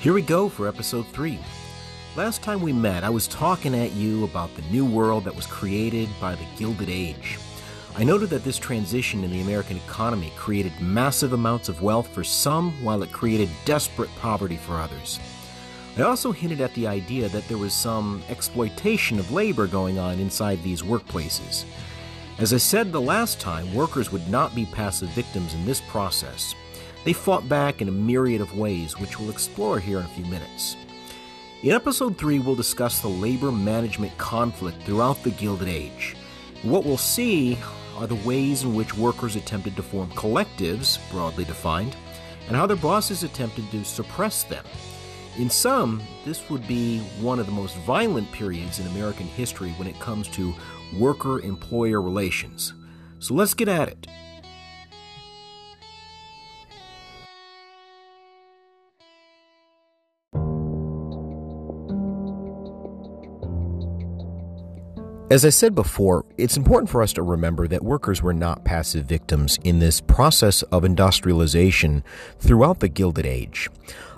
Here we go for episode 3. Last time we met, I was talking at you about the new world that was created by the Gilded Age. I noted that this transition in the American economy created massive amounts of wealth for some while it created desperate poverty for others. I also hinted at the idea that there was some exploitation of labor going on inside these workplaces. As I said the last time, workers would not be passive victims in this process. They fought back in a myriad of ways, which we'll explore here in a few minutes. In episode 3, we'll discuss the labor management conflict throughout the Gilded Age. What we'll see are the ways in which workers attempted to form collectives, broadly defined, and how their bosses attempted to suppress them. In some, this would be one of the most violent periods in American history when it comes to worker employer relations. So let's get at it. As I said before, it's important for us to remember that workers were not passive victims in this process of industrialization throughout the Gilded Age.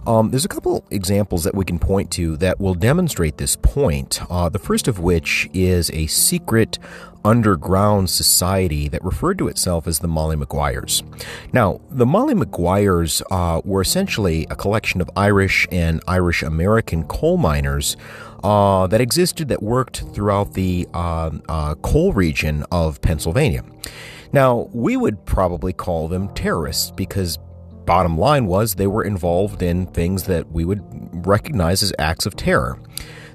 Um, there's a couple examples that we can point to that will demonstrate this point. Uh, the first of which is a secret underground society that referred to itself as the Molly Maguires. Now, the Molly Maguires uh, were essentially a collection of Irish and Irish American coal miners uh, that existed that worked throughout the uh, uh, coal region of Pennsylvania. Now, we would probably call them terrorists because bottom line was they were involved in things that we would recognize as acts of terror.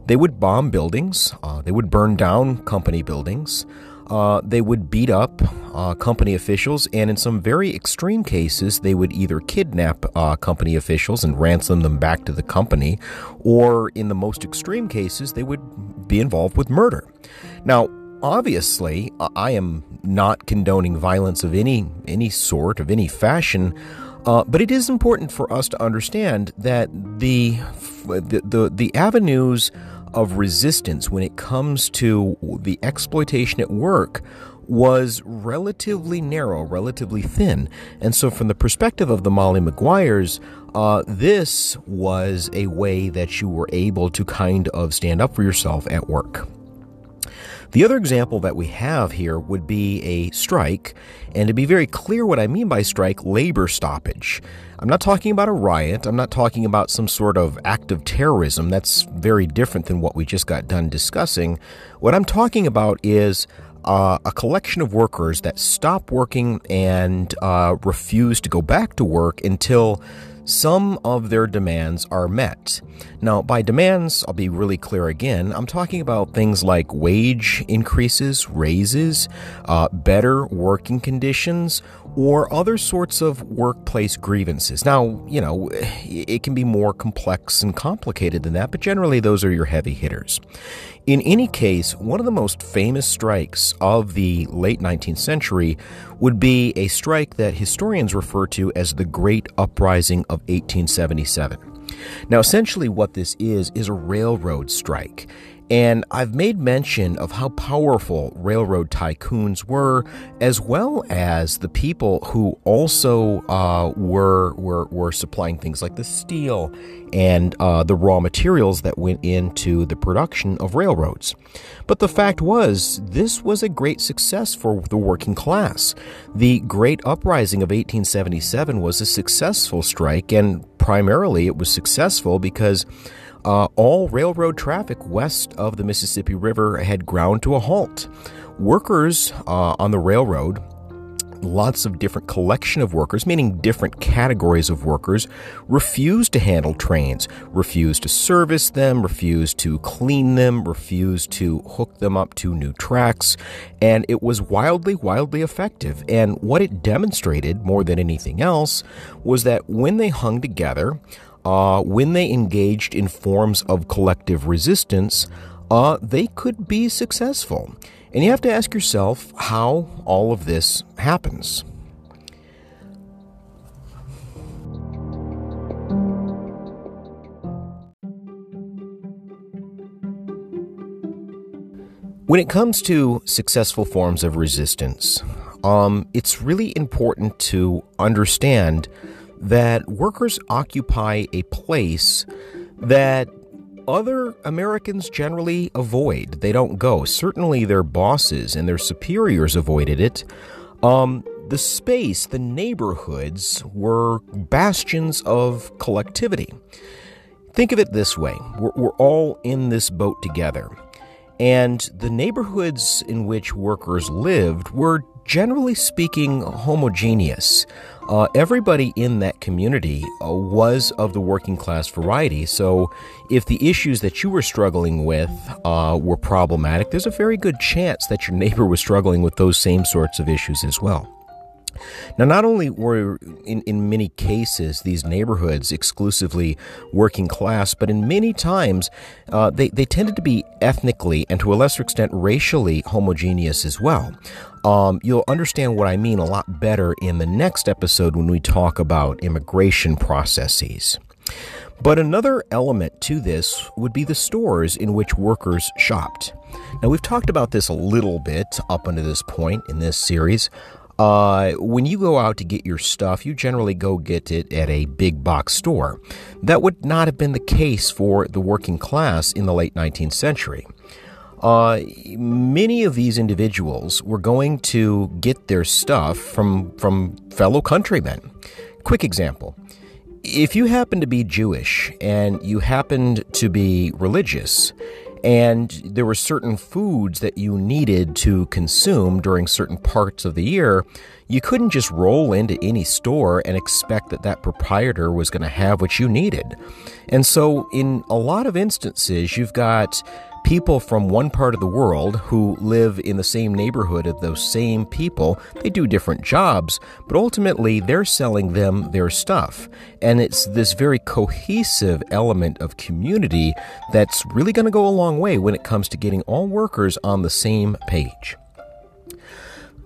They would bomb buildings, uh, they would burn down company buildings, uh, they would beat up uh, company officials, and in some very extreme cases, they would either kidnap uh, company officials and ransom them back to the company, or in the most extreme cases, they would be involved with murder. Now, obviously, I am not condoning violence of any any sort of any fashion. Uh, but it is important for us to understand that the the, the, the avenues of resistance when it comes to the exploitation at work was relatively narrow, relatively thin. And so, from the perspective of the Molly Maguires, uh, this was a way that you were able to kind of stand up for yourself at work. The other example that we have here would be a strike, and to be very clear what I mean by strike, labor stoppage. I'm not talking about a riot, I'm not talking about some sort of act of terrorism. That's very different than what we just got done discussing. What I'm talking about is uh, a collection of workers that stop working and uh, refuse to go back to work until some of their demands are met. Now, by demands, I'll be really clear again. I'm talking about things like wage increases, raises, uh, better working conditions, or other sorts of workplace grievances. Now, you know, it can be more complex and complicated than that, but generally those are your heavy hitters. In any case, one of the most famous strikes of the late 19th century would be a strike that historians refer to as the Great Uprising of 1877. Now, essentially, what this is, is a railroad strike. And I've made mention of how powerful railroad tycoons were, as well as the people who also uh, were, were, were supplying things like the steel and uh, the raw materials that went into the production of railroads. But the fact was, this was a great success for the working class. The Great Uprising of 1877 was a successful strike, and primarily it was successful because uh, all railroad traffic west of the Mississippi River had ground to a halt. Workers uh, on the railroad lots of different collection of workers, meaning different categories of workers, refused to handle trains, refused to service them, refused to clean them, refused to hook them up to new tracks, and it was wildly, wildly effective. And what it demonstrated more than anything else was that when they hung together, uh, when they engaged in forms of collective resistance, uh, they could be successful. And you have to ask yourself how all of this happens. When it comes to successful forms of resistance, um, it's really important to understand that workers occupy a place that other Americans generally avoid. They don't go. Certainly their bosses and their superiors avoided it. Um, the space, the neighborhoods, were bastions of collectivity. Think of it this way we're, we're all in this boat together. And the neighborhoods in which workers lived were generally speaking homogeneous. Uh, everybody in that community uh, was of the working class variety. So, if the issues that you were struggling with uh, were problematic, there's a very good chance that your neighbor was struggling with those same sorts of issues as well. Now, not only were in, in many cases these neighborhoods exclusively working class, but in many times uh, they, they tended to be ethnically and to a lesser extent racially homogeneous as well. Um, you'll understand what I mean a lot better in the next episode when we talk about immigration processes. But another element to this would be the stores in which workers shopped. Now, we've talked about this a little bit up until this point in this series, uh, when you go out to get your stuff, you generally go get it at a big box store. That would not have been the case for the working class in the late 19th century. Uh, many of these individuals were going to get their stuff from, from fellow countrymen. Quick example. If you happen to be Jewish and you happened to be religious, and there were certain foods that you needed to consume during certain parts of the year, you couldn't just roll into any store and expect that that proprietor was going to have what you needed. And so, in a lot of instances, you've got people from one part of the world who live in the same neighborhood of those same people. They do different jobs, but ultimately they're selling them their stuff. And it's this very cohesive element of community that's really going to go a long way when it comes to getting all workers on the same page.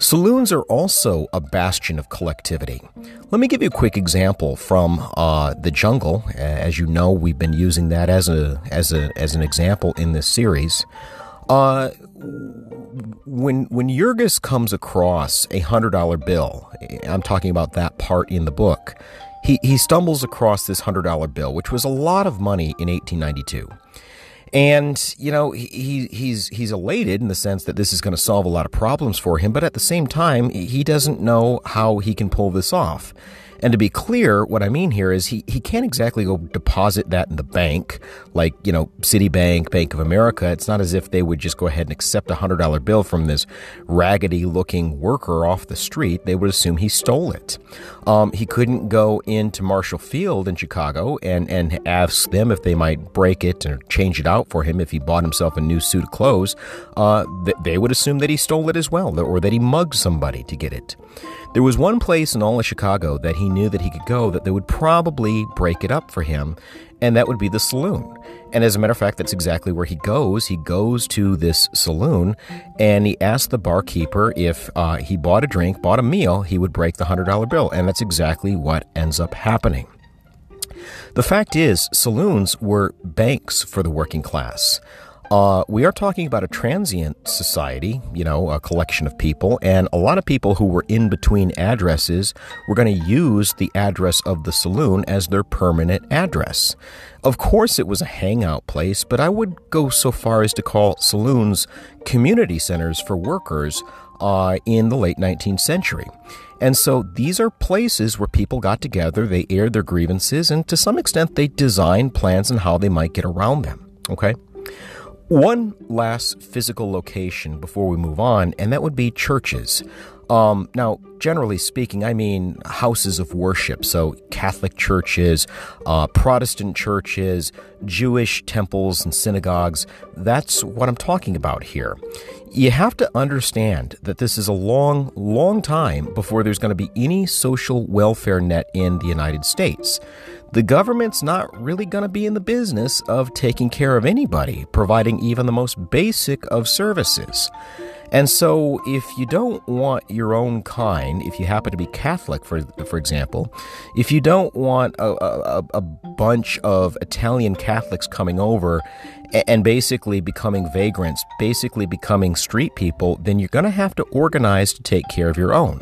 Saloons are also a bastion of collectivity. Let me give you a quick example from uh, the jungle. As you know, we've been using that as a as a as an example in this series. Uh, when when Jurgis comes across a hundred dollar bill, I'm talking about that part in the book. He he stumbles across this hundred dollar bill, which was a lot of money in 1892. And you know he he's he's elated in the sense that this is going to solve a lot of problems for him, but at the same time he doesn't know how he can pull this off. And to be clear, what I mean here is he, he can't exactly go deposit that in the bank, like, you know, Citibank, Bank of America. It's not as if they would just go ahead and accept a $100 bill from this raggedy looking worker off the street. They would assume he stole it. Um, he couldn't go into Marshall Field in Chicago and, and ask them if they might break it or change it out for him if he bought himself a new suit of clothes. Uh, they would assume that he stole it as well or that he mugged somebody to get it. There was one place in all of Chicago that he knew that he could go that they would probably break it up for him, and that would be the saloon. And as a matter of fact, that's exactly where he goes. He goes to this saloon and he asks the barkeeper if uh, he bought a drink, bought a meal, he would break the $100 bill. And that's exactly what ends up happening. The fact is, saloons were banks for the working class. Uh, we are talking about a transient society, you know, a collection of people, and a lot of people who were in between addresses were going to use the address of the saloon as their permanent address. Of course, it was a hangout place, but I would go so far as to call saloons community centers for workers uh, in the late 19th century. And so these are places where people got together, they aired their grievances, and to some extent they designed plans on how they might get around them. Okay? One last physical location before we move on, and that would be churches. Um, now, generally speaking, I mean houses of worship. So, Catholic churches, uh, Protestant churches, Jewish temples and synagogues. That's what I'm talking about here. You have to understand that this is a long, long time before there's going to be any social welfare net in the United States the government's not really going to be in the business of taking care of anybody, providing even the most basic of services. And so, if you don't want your own kind, if you happen to be Catholic, for for example, if you don't want a, a, a bunch of Italian Catholics coming over and basically becoming vagrants, basically becoming street people, then you're going to have to organize to take care of your own.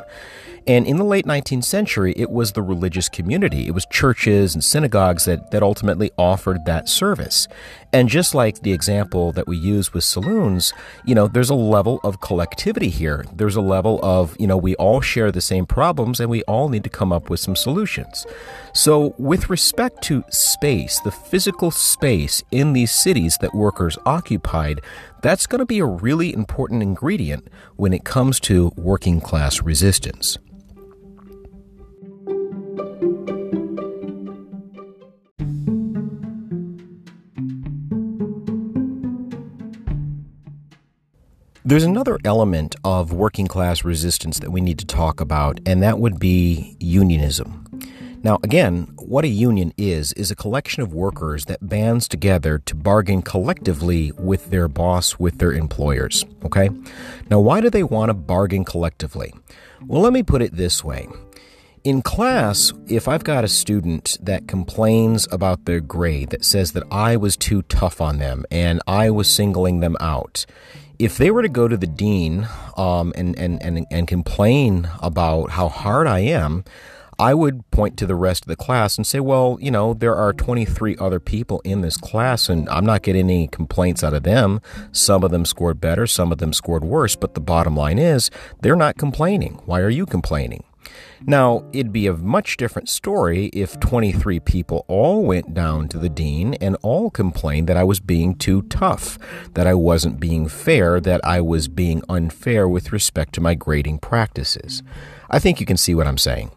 And in the late 19th century, it was the religious community. It was churches and synagogues that, that ultimately offered that service. And just like the example that we use with saloons, you know, there's a level of collectivity here. There's a level of, you know, we all share the same problems and we all need to come up with some solutions. So, with respect to space, the physical space in these cities that workers occupied, that's going to be a really important ingredient when it comes to working class resistance. There's another element of working class resistance that we need to talk about, and that would be unionism. Now, again, what a union is, is a collection of workers that bands together to bargain collectively with their boss, with their employers. Okay? Now, why do they want to bargain collectively? Well, let me put it this way. In class, if I've got a student that complains about their grade, that says that I was too tough on them and I was singling them out, if they were to go to the dean um, and, and, and, and complain about how hard I am, I would point to the rest of the class and say, well, you know, there are 23 other people in this class, and I'm not getting any complaints out of them. Some of them scored better, some of them scored worse, but the bottom line is they're not complaining. Why are you complaining? Now, it'd be a much different story if 23 people all went down to the dean and all complained that I was being too tough, that I wasn't being fair, that I was being unfair with respect to my grading practices. I think you can see what I'm saying.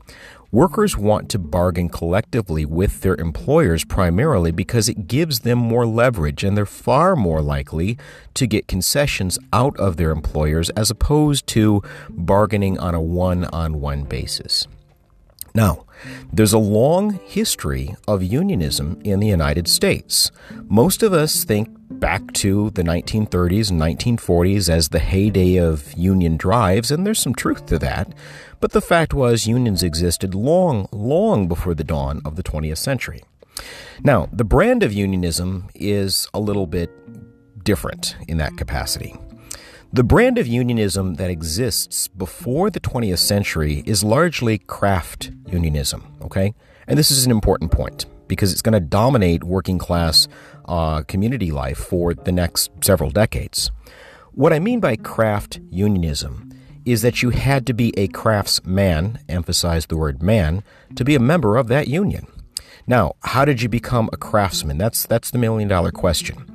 Workers want to bargain collectively with their employers primarily because it gives them more leverage and they're far more likely to get concessions out of their employers as opposed to bargaining on a one on one basis. Now, there's a long history of unionism in the United States. Most of us think back to the 1930s and 1940s as the heyday of union drives, and there's some truth to that. But the fact was, unions existed long, long before the dawn of the 20th century. Now, the brand of unionism is a little bit different in that capacity. The brand of unionism that exists before the 20th century is largely craft unionism, okay? And this is an important point because it's going to dominate working class uh, community life for the next several decades. What I mean by craft unionism is that you had to be a craftsman, emphasize the word man, to be a member of that union. Now, how did you become a craftsman? That's that's the million dollar question.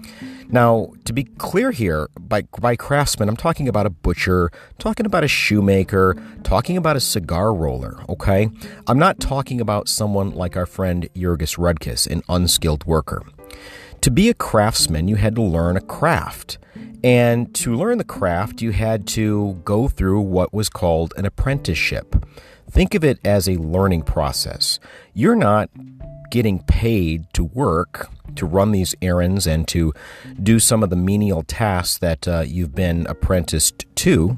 Now, to be clear here, by by craftsman, I'm talking about a butcher, talking about a shoemaker, talking about a cigar roller, okay? I'm not talking about someone like our friend Jurgis Rudkus, an unskilled worker. To be a craftsman, you had to learn a craft. And to learn the craft, you had to go through what was called an apprenticeship. Think of it as a learning process. You're not getting paid to work, to run these errands, and to do some of the menial tasks that uh, you've been apprenticed to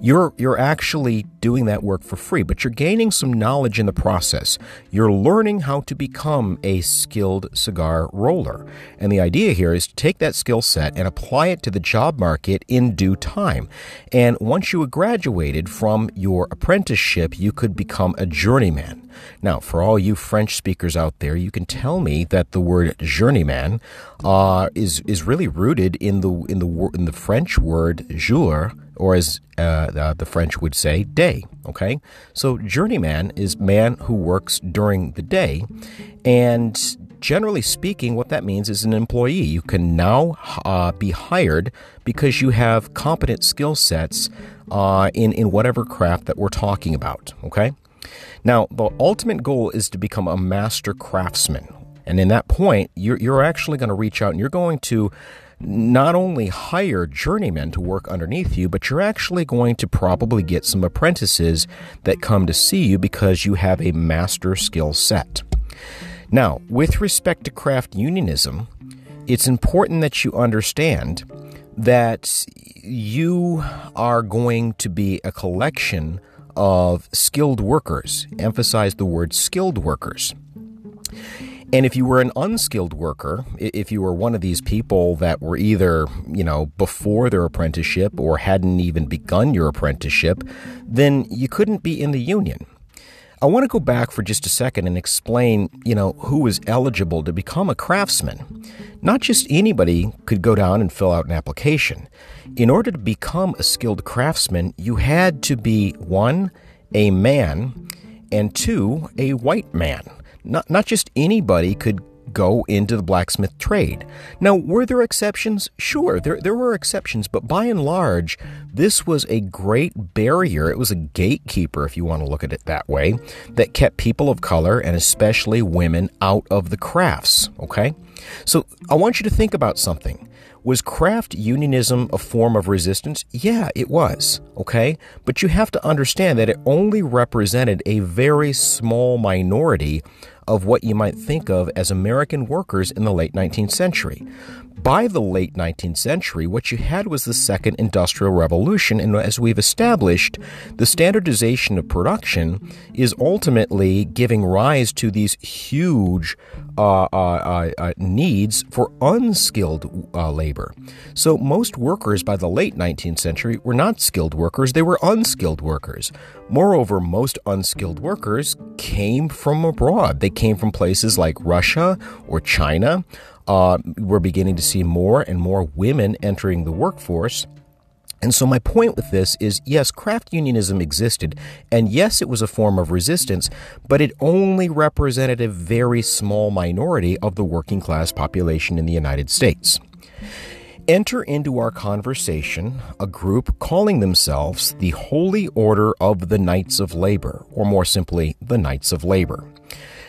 you're you're actually doing that work for free, but you're gaining some knowledge in the process. You're learning how to become a skilled cigar roller. And the idea here is to take that skill set and apply it to the job market in due time. And once you have graduated from your apprenticeship, you could become a journeyman. Now, for all you French speakers out there, you can tell me that the word journeyman uh, is is really rooted in the in the in the French word jour, or as uh, the French would say, day. Okay, so journeyman is man who works during the day, and generally speaking, what that means is an employee. You can now uh, be hired because you have competent skill sets uh, in in whatever craft that we're talking about. Okay. Now, the ultimate goal is to become a master craftsman. And in that point, you're, you're actually going to reach out and you're going to not only hire journeymen to work underneath you, but you're actually going to probably get some apprentices that come to see you because you have a master skill set. Now, with respect to craft unionism, it's important that you understand that you are going to be a collection of skilled workers. Emphasize the word skilled workers. And if you were an unskilled worker, if you were one of these people that were either, you know, before their apprenticeship or hadn't even begun your apprenticeship, then you couldn't be in the union. I want to go back for just a second and explain, you know, who was eligible to become a craftsman. Not just anybody could go down and fill out an application. In order to become a skilled craftsman, you had to be one, a man, and two, a white man. Not, not just anybody could go into the blacksmith trade. Now, were there exceptions? Sure, there, there were exceptions, but by and large, this was a great barrier. It was a gatekeeper, if you want to look at it that way, that kept people of color and especially women out of the crafts, okay? So I want you to think about something. Was craft unionism a form of resistance? Yeah, it was, okay? But you have to understand that it only represented a very small minority of what you might think of as American workers in the late 19th century. By the late 19th century, what you had was the Second Industrial Revolution, and as we've established, the standardization of production is ultimately giving rise to these huge uh, uh, uh, uh needs for unskilled uh, labor. So, most workers by the late 19th century were not skilled workers, they were unskilled workers. Moreover, most unskilled workers came from abroad. They came from places like Russia or China. We're beginning to see more and more women entering the workforce. And so, my point with this is yes, craft unionism existed, and yes, it was a form of resistance, but it only represented a very small minority of the working class population in the United States. Enter into our conversation a group calling themselves the Holy Order of the Knights of Labor, or more simply, the Knights of Labor.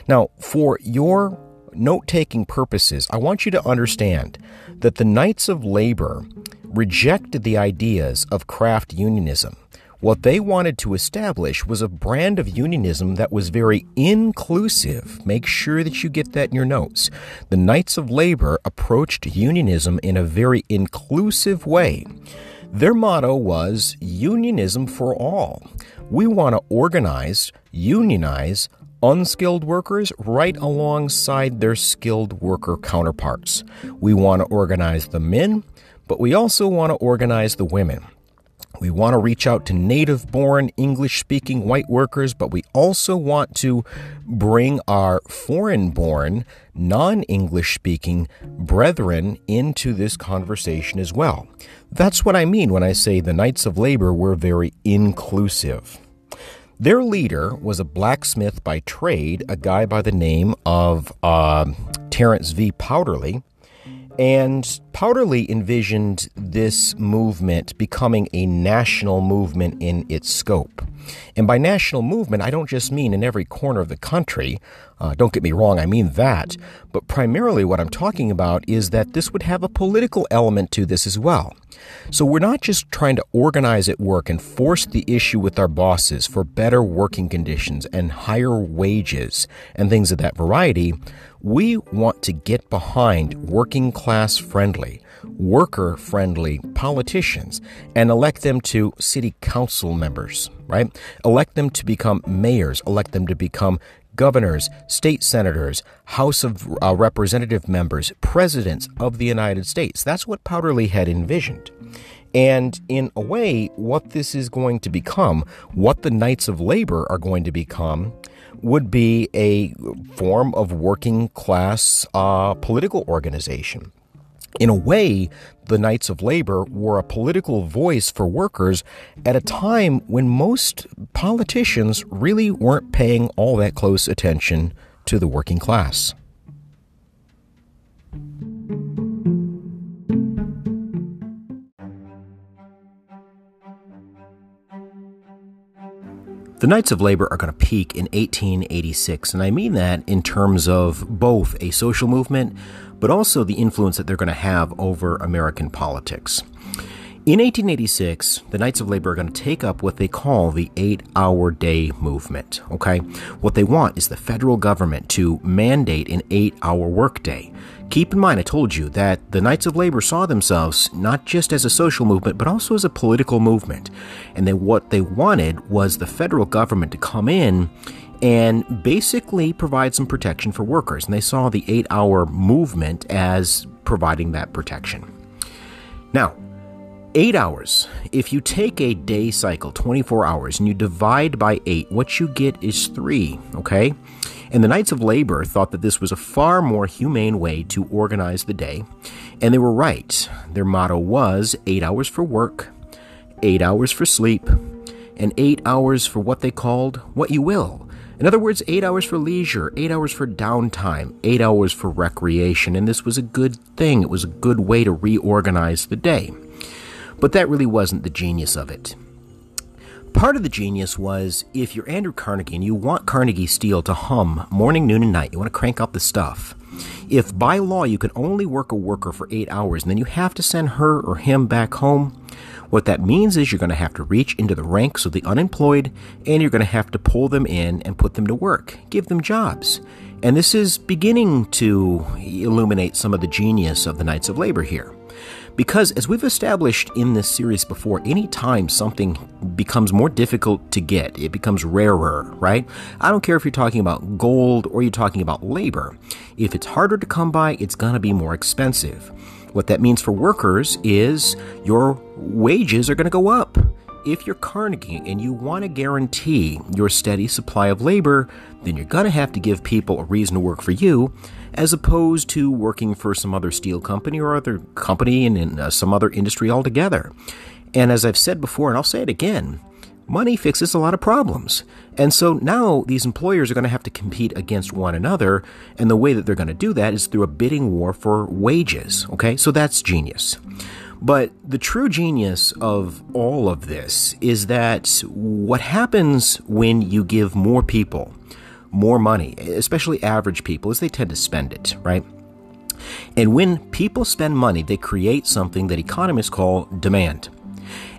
Now, for your note taking purposes, I want you to understand that the Knights of Labor rejected the ideas of craft unionism. What they wanted to establish was a brand of unionism that was very inclusive. Make sure that you get that in your notes. The Knights of Labor approached unionism in a very inclusive way. Their motto was unionism for all. We want to organize, unionize, unskilled workers right alongside their skilled worker counterparts. We want to organize the men, but we also want to organize the women. We want to reach out to native born English speaking white workers, but we also want to bring our foreign born, non English speaking brethren into this conversation as well. That's what I mean when I say the Knights of Labor were very inclusive. Their leader was a blacksmith by trade, a guy by the name of uh, Terence V. Powderly. And Powderly envisioned this movement becoming a national movement in its scope. And by national movement, I don't just mean in every corner of the country. Uh, don't get me wrong, I mean that. But primarily, what I'm talking about is that this would have a political element to this as well. So we're not just trying to organize at work and force the issue with our bosses for better working conditions and higher wages and things of that variety. We want to get behind working class friendly, worker friendly politicians and elect them to city council members, right? Elect them to become mayors, elect them to become governors, state senators, House of uh, Representative members, presidents of the United States. That's what Powderly had envisioned. And in a way, what this is going to become, what the Knights of Labor are going to become, would be a form of working class uh, political organization. In a way, the Knights of Labor were a political voice for workers at a time when most politicians really weren't paying all that close attention to the working class. The Knights of Labor are going to peak in 1886, and I mean that in terms of both a social movement, but also the influence that they're going to have over American politics. In 1886, the Knights of Labor are going to take up what they call the eight hour day movement. Okay? What they want is the federal government to mandate an eight hour workday. Keep in mind, I told you that the Knights of Labor saw themselves not just as a social movement, but also as a political movement. And then what they wanted was the federal government to come in and basically provide some protection for workers. And they saw the eight hour movement as providing that protection. Now, eight hours. If you take a day cycle, 24 hours, and you divide by eight, what you get is three, okay? And the Knights of Labor thought that this was a far more humane way to organize the day, and they were right. Their motto was eight hours for work, eight hours for sleep, and eight hours for what they called what you will. In other words, eight hours for leisure, eight hours for downtime, eight hours for recreation, and this was a good thing. It was a good way to reorganize the day. But that really wasn't the genius of it. Part of the genius was if you're Andrew Carnegie and you want Carnegie Steel to hum morning, noon, and night, you want to crank up the stuff. If by law you can only work a worker for eight hours and then you have to send her or him back home, what that means is you're going to have to reach into the ranks of the unemployed and you're going to have to pull them in and put them to work, give them jobs. And this is beginning to illuminate some of the genius of the Knights of Labor here. Because, as we've established in this series before, anytime something becomes more difficult to get, it becomes rarer, right? I don't care if you're talking about gold or you're talking about labor. If it's harder to come by, it's going to be more expensive. What that means for workers is your wages are going to go up. If you're Carnegie and you want to guarantee your steady supply of labor, then you're going to have to give people a reason to work for you as opposed to working for some other steel company or other company in, in uh, some other industry altogether. And as I've said before, and I'll say it again, money fixes a lot of problems. And so now these employers are going to have to compete against one another. And the way that they're going to do that is through a bidding war for wages. Okay, so that's genius. But the true genius of all of this is that what happens when you give more people more money, especially average people, is they tend to spend it, right? And when people spend money, they create something that economists call demand.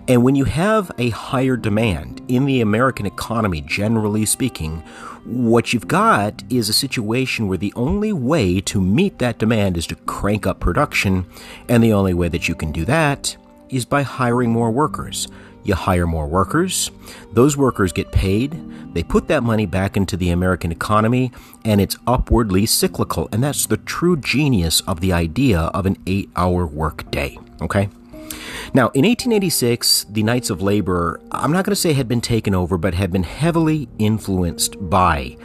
And when you have a higher demand in the American economy, generally speaking, what you've got is a situation where the only way to meet that demand is to crank up production, and the only way that you can do that is by hiring more workers. You hire more workers, those workers get paid, they put that money back into the American economy, and it's upwardly cyclical. And that's the true genius of the idea of an eight hour work day. Okay? Now, in 1886, the Knights of Labor, I'm not going to say had been taken over, but had been heavily influenced by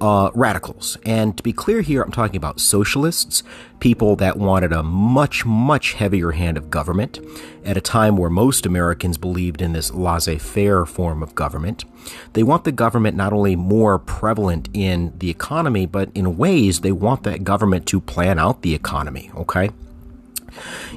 uh, radicals. And to be clear here, I'm talking about socialists, people that wanted a much, much heavier hand of government at a time where most Americans believed in this laissez faire form of government. They want the government not only more prevalent in the economy, but in ways they want that government to plan out the economy, okay?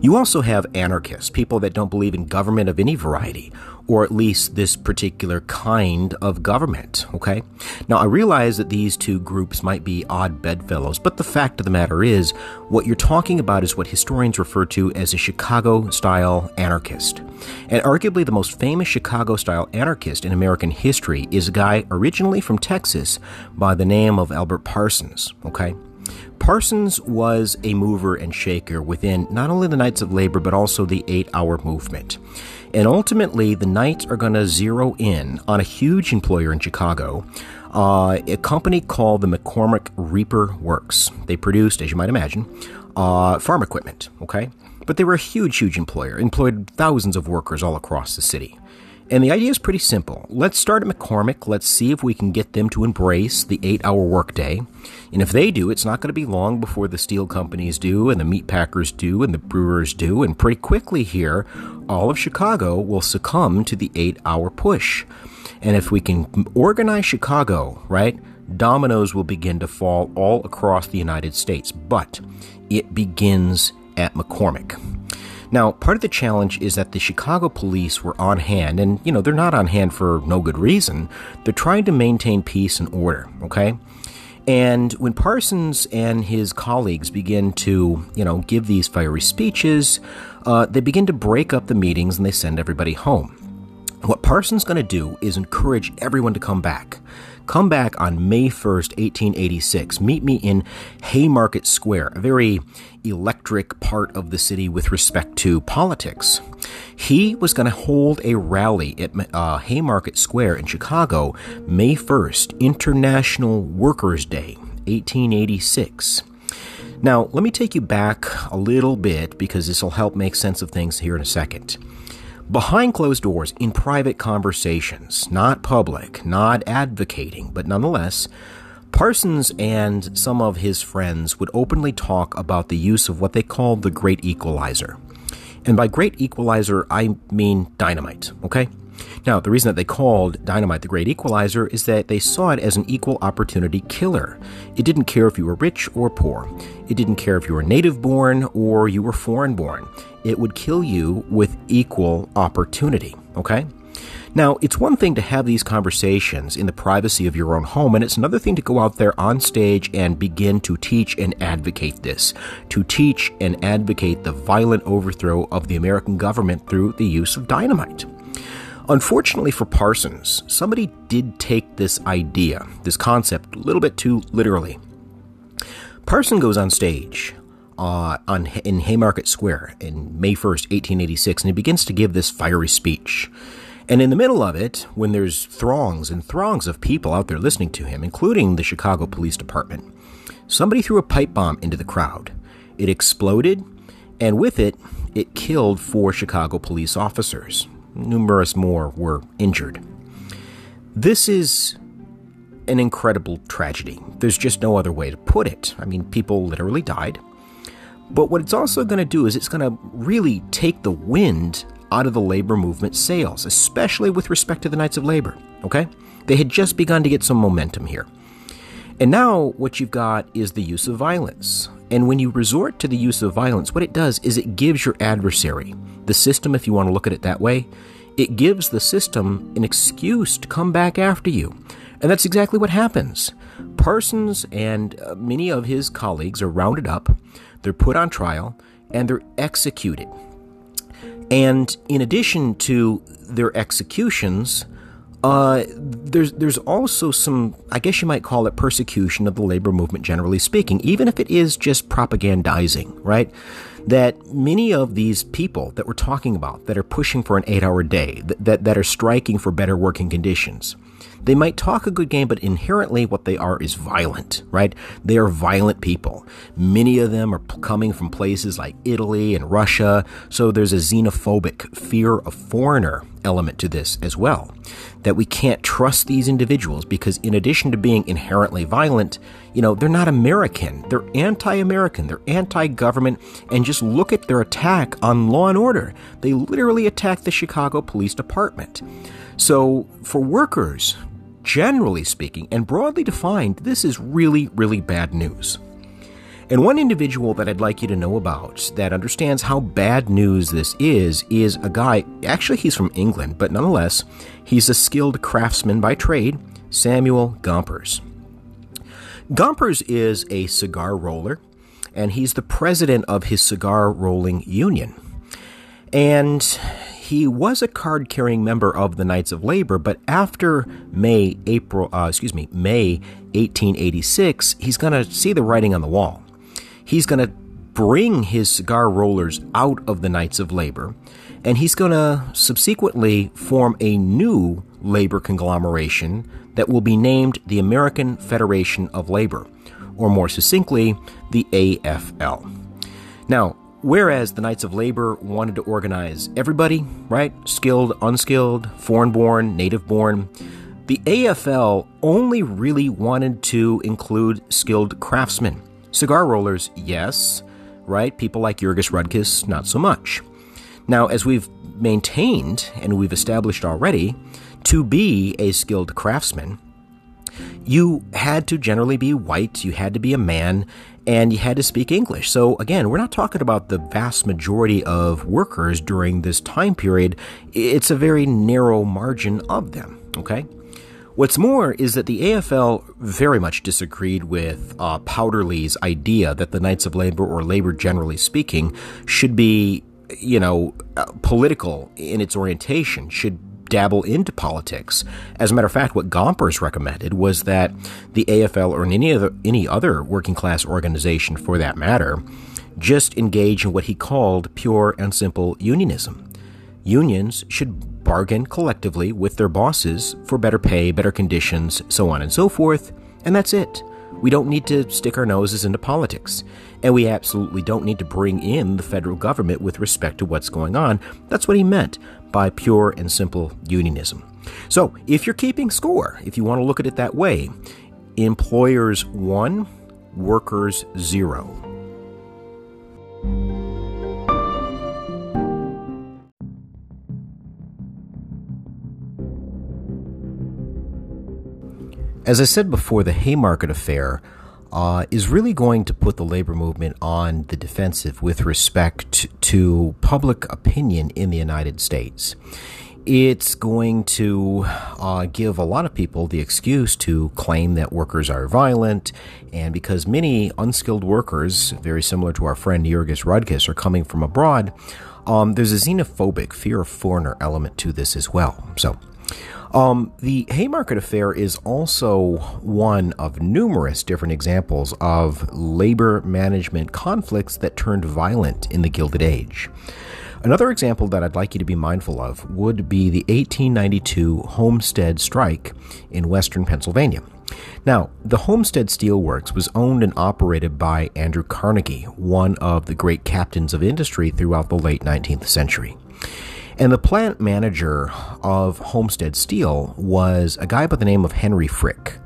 You also have anarchists, people that don't believe in government of any variety, or at least this particular kind of government, okay? Now, I realize that these two groups might be odd bedfellows, but the fact of the matter is, what you're talking about is what historians refer to as a Chicago style anarchist. And arguably the most famous Chicago style anarchist in American history is a guy originally from Texas by the name of Albert Parsons, okay? Parsons was a mover and shaker within not only the Knights of Labor, but also the eight hour movement. And ultimately, the Knights are going to zero in on a huge employer in Chicago, uh, a company called the McCormick Reaper Works. They produced, as you might imagine, uh, farm equipment, okay? But they were a huge, huge employer, employed thousands of workers all across the city. And the idea is pretty simple. Let's start at McCormick. Let's see if we can get them to embrace the eight hour workday. And if they do, it's not going to be long before the steel companies do, and the meat packers do, and the brewers do. And pretty quickly here, all of Chicago will succumb to the eight hour push. And if we can organize Chicago, right, dominoes will begin to fall all across the United States. But it begins at McCormick. Now, part of the challenge is that the Chicago police were on hand, and, you know, they're not on hand for no good reason. They're trying to maintain peace and order, okay? And when Parsons and his colleagues begin to, you know, give these fiery speeches, uh, they begin to break up the meetings and they send everybody home. What Parsons is going to do is encourage everyone to come back Come back on May 1st, 1886. Meet me in Haymarket Square, a very electric part of the city with respect to politics. He was going to hold a rally at uh, Haymarket Square in Chicago, May 1st, International Workers' Day, 1886. Now, let me take you back a little bit because this will help make sense of things here in a second. Behind closed doors, in private conversations, not public, not advocating, but nonetheless, Parsons and some of his friends would openly talk about the use of what they called the Great Equalizer. And by Great Equalizer, I mean dynamite, okay? Now, the reason that they called dynamite the Great Equalizer is that they saw it as an equal opportunity killer. It didn't care if you were rich or poor. It didn't care if you were native born or you were foreign born. It would kill you with equal opportunity, okay? Now, it's one thing to have these conversations in the privacy of your own home, and it's another thing to go out there on stage and begin to teach and advocate this, to teach and advocate the violent overthrow of the American government through the use of dynamite. Unfortunately for Parsons, somebody did take this idea, this concept, a little bit too literally. Parson goes on stage uh, on in Haymarket Square in May 1st, 1886, and he begins to give this fiery speech. And in the middle of it, when there's throngs and throngs of people out there listening to him, including the Chicago Police Department, somebody threw a pipe bomb into the crowd. It exploded, and with it, it killed four Chicago police officers. Numerous more were injured. This is an incredible tragedy. There's just no other way to put it. I mean, people literally died. But what it's also going to do is it's going to really take the wind out of the labor movement sails, especially with respect to the Knights of Labor. Okay? They had just begun to get some momentum here. And now what you've got is the use of violence. And when you resort to the use of violence, what it does is it gives your adversary, the system, if you want to look at it that way, it gives the system an excuse to come back after you. And that's exactly what happens. Parsons and uh, many of his colleagues are rounded up, they're put on trial, and they're executed. And in addition to their executions, uh, there's there's also some, I guess you might call it persecution of the labor movement, generally speaking, even if it is just propagandizing, right? That many of these people that we're talking about, that are pushing for an eight-hour day, that, that that are striking for better working conditions, they might talk a good game, but inherently what they are is violent, right? They are violent people. Many of them are coming from places like Italy and Russia, so there's a xenophobic fear of foreigner element to this as well. That we can't trust these individuals because, in addition to being inherently violent, you know, they're not American. They're anti American. They're anti government. And just look at their attack on law and order. They literally attacked the Chicago Police Department. So, for workers, Generally speaking, and broadly defined, this is really, really bad news. And one individual that I'd like you to know about that understands how bad news this is is a guy, actually, he's from England, but nonetheless, he's a skilled craftsman by trade, Samuel Gompers. Gompers is a cigar roller, and he's the president of his cigar rolling union. And he was a card carrying member of the Knights of Labor, but after May, April, uh, excuse me, May 1886, he's going to see the writing on the wall. He's going to bring his cigar rollers out of the Knights of Labor, and he's going to subsequently form a new labor conglomeration that will be named the American Federation of Labor, or more succinctly, the AFL. Now, Whereas the Knights of Labor wanted to organize everybody, right? Skilled, unskilled, foreign born, native born. The AFL only really wanted to include skilled craftsmen. Cigar rollers, yes, right? People like Jurgis Rudkus, not so much. Now, as we've maintained and we've established already, to be a skilled craftsman, you had to generally be white, you had to be a man, and you had to speak English. So, again, we're not talking about the vast majority of workers during this time period. It's a very narrow margin of them, okay? What's more is that the AFL very much disagreed with uh, Powderly's idea that the Knights of Labor, or labor generally speaking, should be, you know, uh, political in its orientation, should dabble into politics. As a matter of fact, what Gompers recommended was that the AFL or any other, any other working class organization for that matter just engage in what he called pure and simple unionism. Unions should bargain collectively with their bosses for better pay, better conditions, so on and so forth, and that's it. We don't need to stick our noses into politics. And we absolutely don't need to bring in the federal government with respect to what's going on. That's what he meant by pure and simple unionism. So, if you're keeping score, if you want to look at it that way, employers one, workers zero. As I said before, the Haymarket affair uh, is really going to put the labor movement on the defensive with respect to public opinion in the United States. It's going to uh, give a lot of people the excuse to claim that workers are violent, and because many unskilled workers, very similar to our friend Jurgis Rudkus, are coming from abroad, um, there's a xenophobic fear of foreigner element to this as well. So, um, the Haymarket Affair is also one of numerous different examples of labor management conflicts that turned violent in the Gilded Age. Another example that I'd like you to be mindful of would be the 1892 Homestead Strike in western Pennsylvania. Now, the Homestead Steelworks was owned and operated by Andrew Carnegie, one of the great captains of industry throughout the late 19th century. And the plant manager of Homestead Steel was a guy by the name of Henry Frick.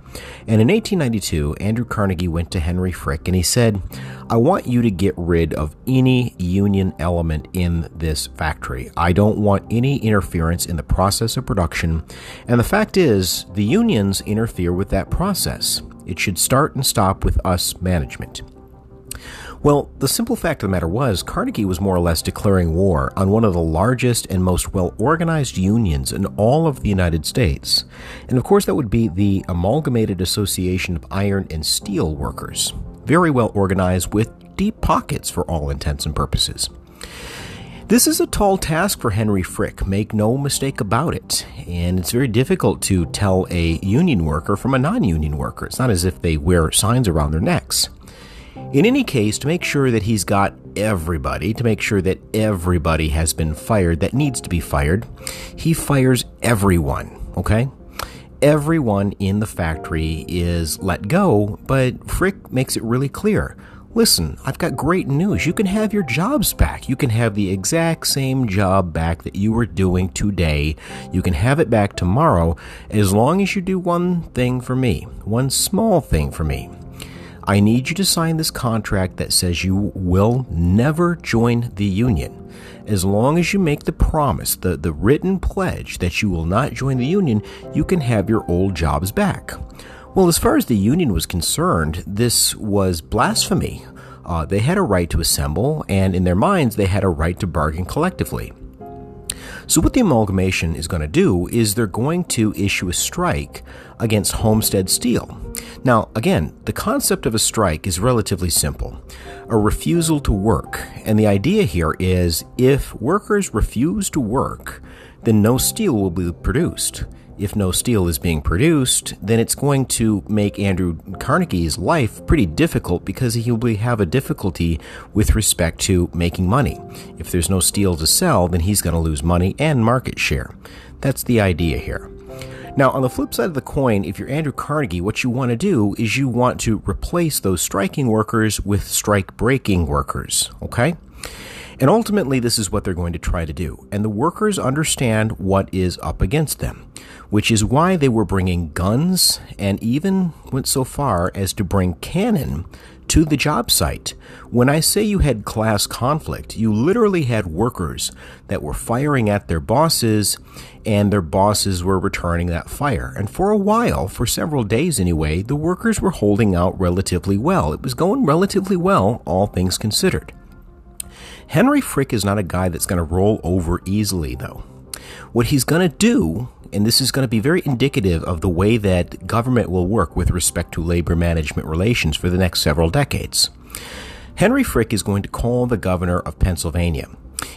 And in 1892, Andrew Carnegie went to Henry Frick and he said, I want you to get rid of any union element in this factory. I don't want any interference in the process of production. And the fact is, the unions interfere with that process. It should start and stop with us management. Well, the simple fact of the matter was, Carnegie was more or less declaring war on one of the largest and most well organized unions in all of the United States. And of course, that would be the Amalgamated Association of Iron and Steel Workers. Very well organized with deep pockets for all intents and purposes. This is a tall task for Henry Frick, make no mistake about it. And it's very difficult to tell a union worker from a non union worker. It's not as if they wear signs around their necks. In any case, to make sure that he's got everybody, to make sure that everybody has been fired that needs to be fired, he fires everyone, okay? Everyone in the factory is let go, but Frick makes it really clear. Listen, I've got great news. You can have your jobs back. You can have the exact same job back that you were doing today. You can have it back tomorrow as long as you do one thing for me, one small thing for me. I need you to sign this contract that says you will never join the union. As long as you make the promise, the, the written pledge that you will not join the union, you can have your old jobs back. Well, as far as the union was concerned, this was blasphemy. Uh, they had a right to assemble, and in their minds, they had a right to bargain collectively. So, what the amalgamation is going to do is they're going to issue a strike against Homestead Steel. Now, again, the concept of a strike is relatively simple a refusal to work. And the idea here is if workers refuse to work, then no steel will be produced if no steel is being produced, then it's going to make Andrew Carnegie's life pretty difficult because he will have a difficulty with respect to making money. If there's no steel to sell, then he's going to lose money and market share. That's the idea here. Now, on the flip side of the coin, if you're Andrew Carnegie, what you want to do is you want to replace those striking workers with strike breaking workers, okay? And ultimately, this is what they're going to try to do. And the workers understand what is up against them, which is why they were bringing guns and even went so far as to bring cannon to the job site. When I say you had class conflict, you literally had workers that were firing at their bosses and their bosses were returning that fire. And for a while, for several days anyway, the workers were holding out relatively well. It was going relatively well, all things considered. Henry Frick is not a guy that's going to roll over easily, though. What he's going to do, and this is going to be very indicative of the way that government will work with respect to labor management relations for the next several decades. Henry Frick is going to call the governor of Pennsylvania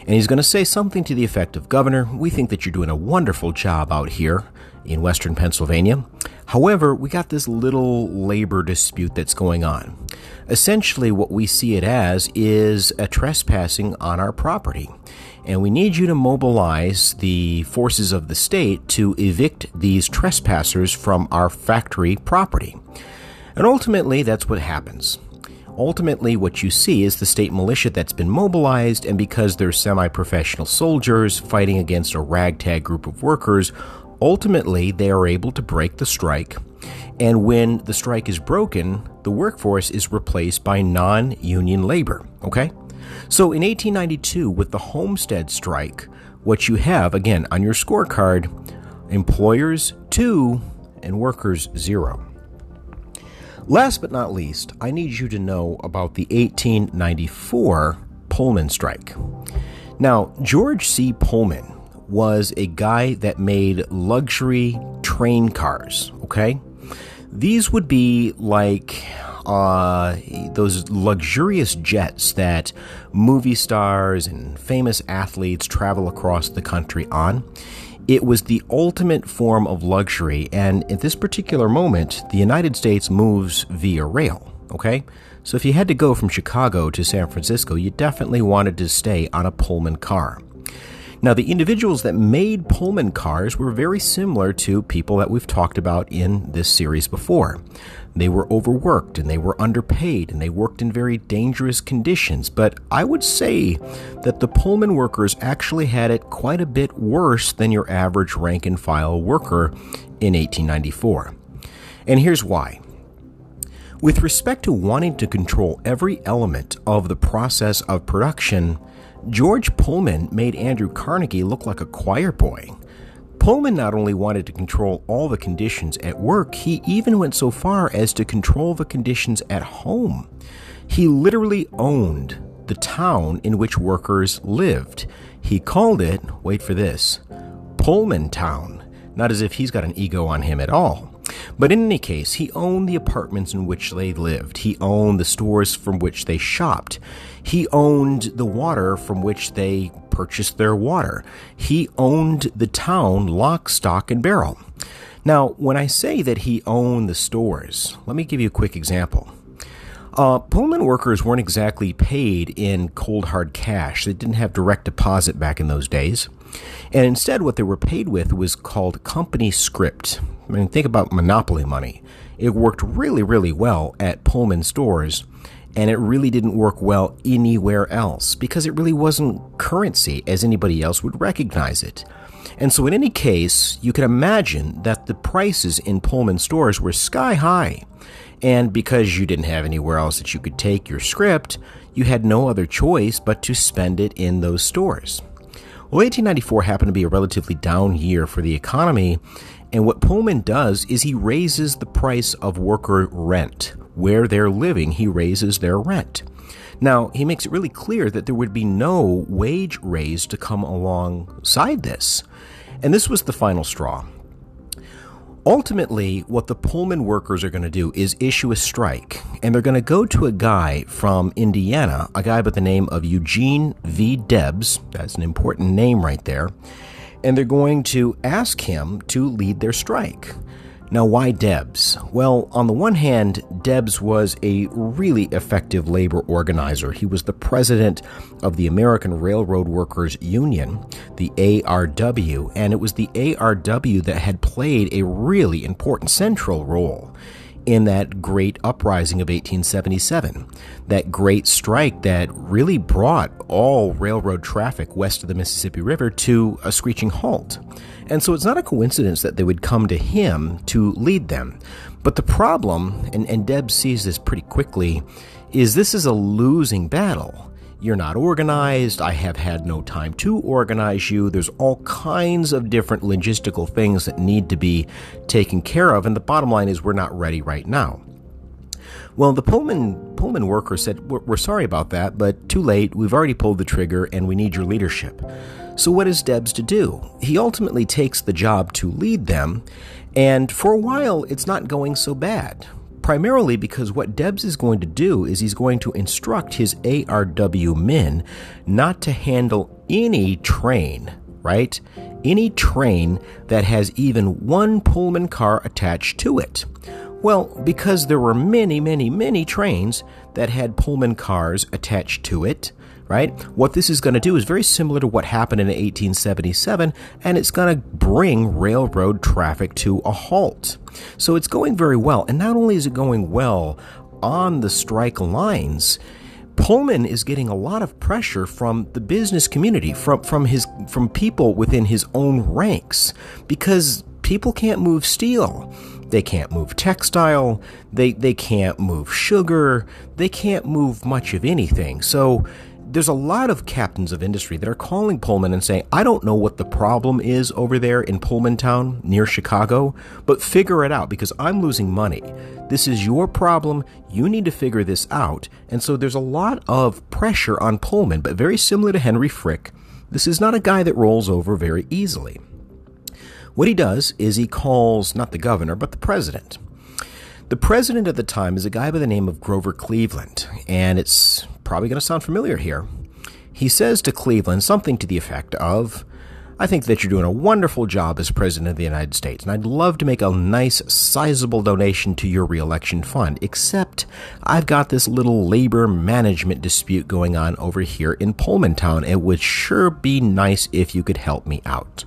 And he's going to say something to the effect of Governor, we think that you're doing a wonderful job out here in western Pennsylvania. However, we got this little labor dispute that's going on. Essentially, what we see it as is a trespassing on our property. And we need you to mobilize the forces of the state to evict these trespassers from our factory property. And ultimately, that's what happens. Ultimately, what you see is the state militia that's been mobilized, and because they're semi professional soldiers fighting against a ragtag group of workers, ultimately they are able to break the strike. And when the strike is broken, the workforce is replaced by non union labor. Okay? So in 1892, with the Homestead strike, what you have, again, on your scorecard, employers two and workers zero. Last but not least, I need you to know about the 1894 Pullman strike. Now, George C. Pullman was a guy that made luxury train cars, okay? These would be like uh, those luxurious jets that movie stars and famous athletes travel across the country on. It was the ultimate form of luxury, and at this particular moment, the United States moves via rail, okay? So if you had to go from Chicago to San Francisco, you definitely wanted to stay on a Pullman car. Now, the individuals that made Pullman cars were very similar to people that we've talked about in this series before. They were overworked and they were underpaid and they worked in very dangerous conditions. But I would say that the Pullman workers actually had it quite a bit worse than your average rank and file worker in 1894. And here's why. With respect to wanting to control every element of the process of production, George Pullman made Andrew Carnegie look like a choir boy. Pullman not only wanted to control all the conditions at work, he even went so far as to control the conditions at home. He literally owned the town in which workers lived. He called it, wait for this, Pullman Town, not as if he's got an ego on him at all. But in any case, he owned the apartments in which they lived. He owned the stores from which they shopped. He owned the water from which they purchased their water. He owned the town lock, stock, and barrel. Now, when I say that he owned the stores, let me give you a quick example. Uh, Pullman workers weren't exactly paid in cold hard cash. They didn't have direct deposit back in those days. And instead, what they were paid with was called company script. I mean, think about monopoly money. It worked really, really well at Pullman stores, and it really didn't work well anywhere else because it really wasn't currency as anybody else would recognize it. And so, in any case, you can imagine that the prices in Pullman stores were sky high. And because you didn't have anywhere else that you could take your script, you had no other choice but to spend it in those stores. Well, 1894 happened to be a relatively down year for the economy, and what Pullman does is he raises the price of worker rent. Where they're living, he raises their rent. Now, he makes it really clear that there would be no wage raise to come alongside this. And this was the final straw. Ultimately, what the Pullman workers are going to do is issue a strike, and they're going to go to a guy from Indiana, a guy by the name of Eugene V. Debs. That's an important name right there. And they're going to ask him to lead their strike. Now, why Debs? Well, on the one hand, Debs was a really effective labor organizer. He was the president of the American Railroad Workers Union, the ARW, and it was the ARW that had played a really important central role in that great uprising of 1877, that great strike that really brought all railroad traffic west of the Mississippi River to a screeching halt. And so it's not a coincidence that they would come to him to lead them. But the problem, and, and Deb sees this pretty quickly, is this is a losing battle. You're not organized. I have had no time to organize you. There's all kinds of different logistical things that need to be taken care of. And the bottom line is, we're not ready right now. Well, the Pullman Pullman worker said, we're, we're sorry about that, but too late. We've already pulled the trigger, and we need your leadership." So, what is Debs to do? He ultimately takes the job to lead them, and for a while, it's not going so bad primarily because what Debs is going to do is he's going to instruct his ARW men not to handle any train, right? Any train that has even one Pullman car attached to it. Well, because there were many, many, many trains that had Pullman cars attached to it, right? What this is going to do is very similar to what happened in 1877, and it's going to bring railroad traffic to a halt. So it's going very well. And not only is it going well on the strike lines, Pullman is getting a lot of pressure from the business community, from from his from people within his own ranks, because people can't move steel. They can't move textile, they they can't move sugar, they can't move much of anything. So there's a lot of captains of industry that are calling Pullman and saying, I don't know what the problem is over there in Pullman Town near Chicago, but figure it out because I'm losing money. This is your problem. You need to figure this out. And so there's a lot of pressure on Pullman, but very similar to Henry Frick, this is not a guy that rolls over very easily. What he does is he calls not the governor, but the president. The president at the time is a guy by the name of Grover Cleveland, and it's probably going to sound familiar here. He says to Cleveland something to the effect of, I think that you're doing a wonderful job as President of the United States, and I'd love to make a nice, sizable donation to your reelection fund, except I've got this little labor management dispute going on over here in Pullman Town. It would sure be nice if you could help me out.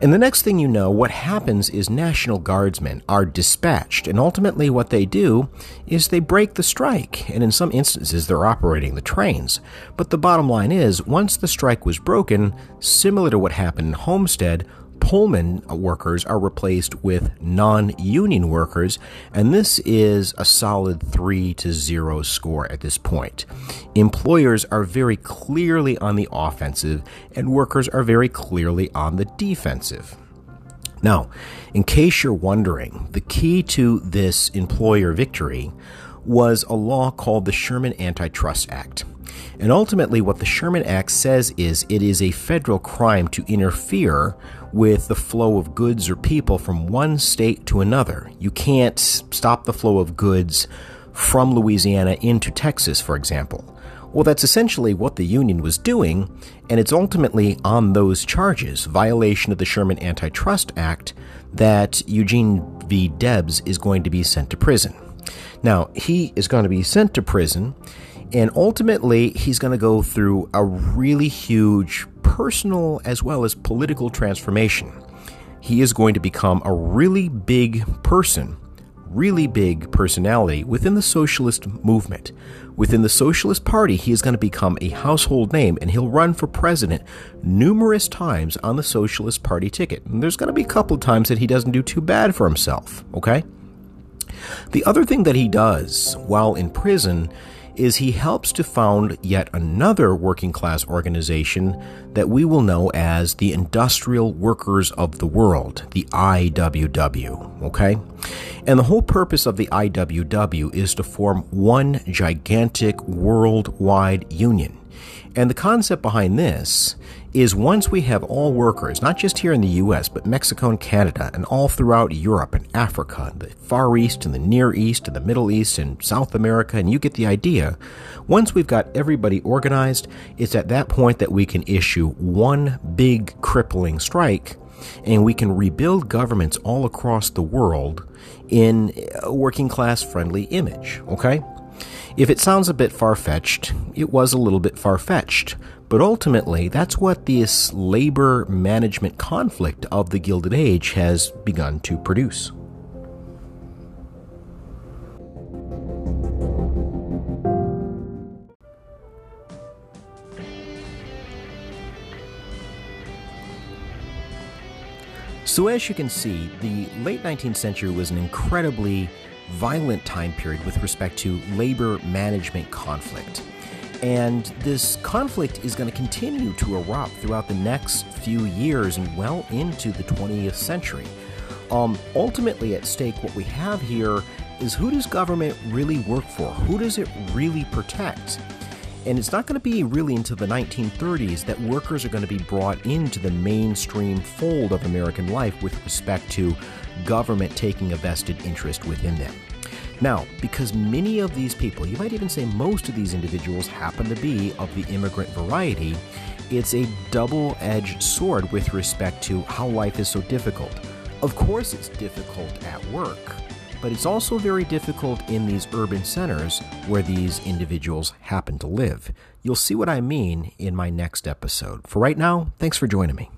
And the next thing you know, what happens is National Guardsmen are dispatched, and ultimately what they do is they break the strike, and in some instances they're operating the trains. But the bottom line is, once the strike was broken, similar to what happened in Homestead, Pullman workers are replaced with non union workers, and this is a solid 3 to 0 score at this point. Employers are very clearly on the offensive, and workers are very clearly on the defensive. Now, in case you're wondering, the key to this employer victory was a law called the Sherman Antitrust Act. And ultimately, what the Sherman Act says is it is a federal crime to interfere with the flow of goods or people from one state to another. You can't stop the flow of goods from Louisiana into Texas, for example. Well, that's essentially what the union was doing, and it's ultimately on those charges, violation of the Sherman Antitrust Act, that Eugene V. Debs is going to be sent to prison. Now, he is going to be sent to prison and ultimately, he's going to go through a really huge personal as well as political transformation. He is going to become a really big person, really big personality within the socialist movement. Within the Socialist Party, he is going to become a household name and he'll run for president numerous times on the Socialist Party ticket. And there's going to be a couple times that he doesn't do too bad for himself, okay? The other thing that he does while in prison is he helps to found yet another working class organization that we will know as the Industrial Workers of the World, the IWW. Okay? And the whole purpose of the IWW is to form one gigantic worldwide union. And the concept behind this is once we have all workers, not just here in the US, but Mexico and Canada, and all throughout Europe and Africa, the Far East and the Near East and the Middle East and South America, and you get the idea. Once we've got everybody organized, it's at that point that we can issue one big crippling strike and we can rebuild governments all across the world in a working class friendly image, okay? If it sounds a bit far fetched, it was a little bit far fetched. But ultimately, that's what this labor management conflict of the Gilded Age has begun to produce. So, as you can see, the late 19th century was an incredibly violent time period with respect to labor management conflict. And this conflict is going to continue to erupt throughout the next few years and well into the 20th century. Um, ultimately, at stake, what we have here is who does government really work for? Who does it really protect? And it's not going to be really until the 1930s that workers are going to be brought into the mainstream fold of American life with respect to government taking a vested interest within them. Now, because many of these people, you might even say most of these individuals, happen to be of the immigrant variety, it's a double edged sword with respect to how life is so difficult. Of course, it's difficult at work, but it's also very difficult in these urban centers where these individuals happen to live. You'll see what I mean in my next episode. For right now, thanks for joining me.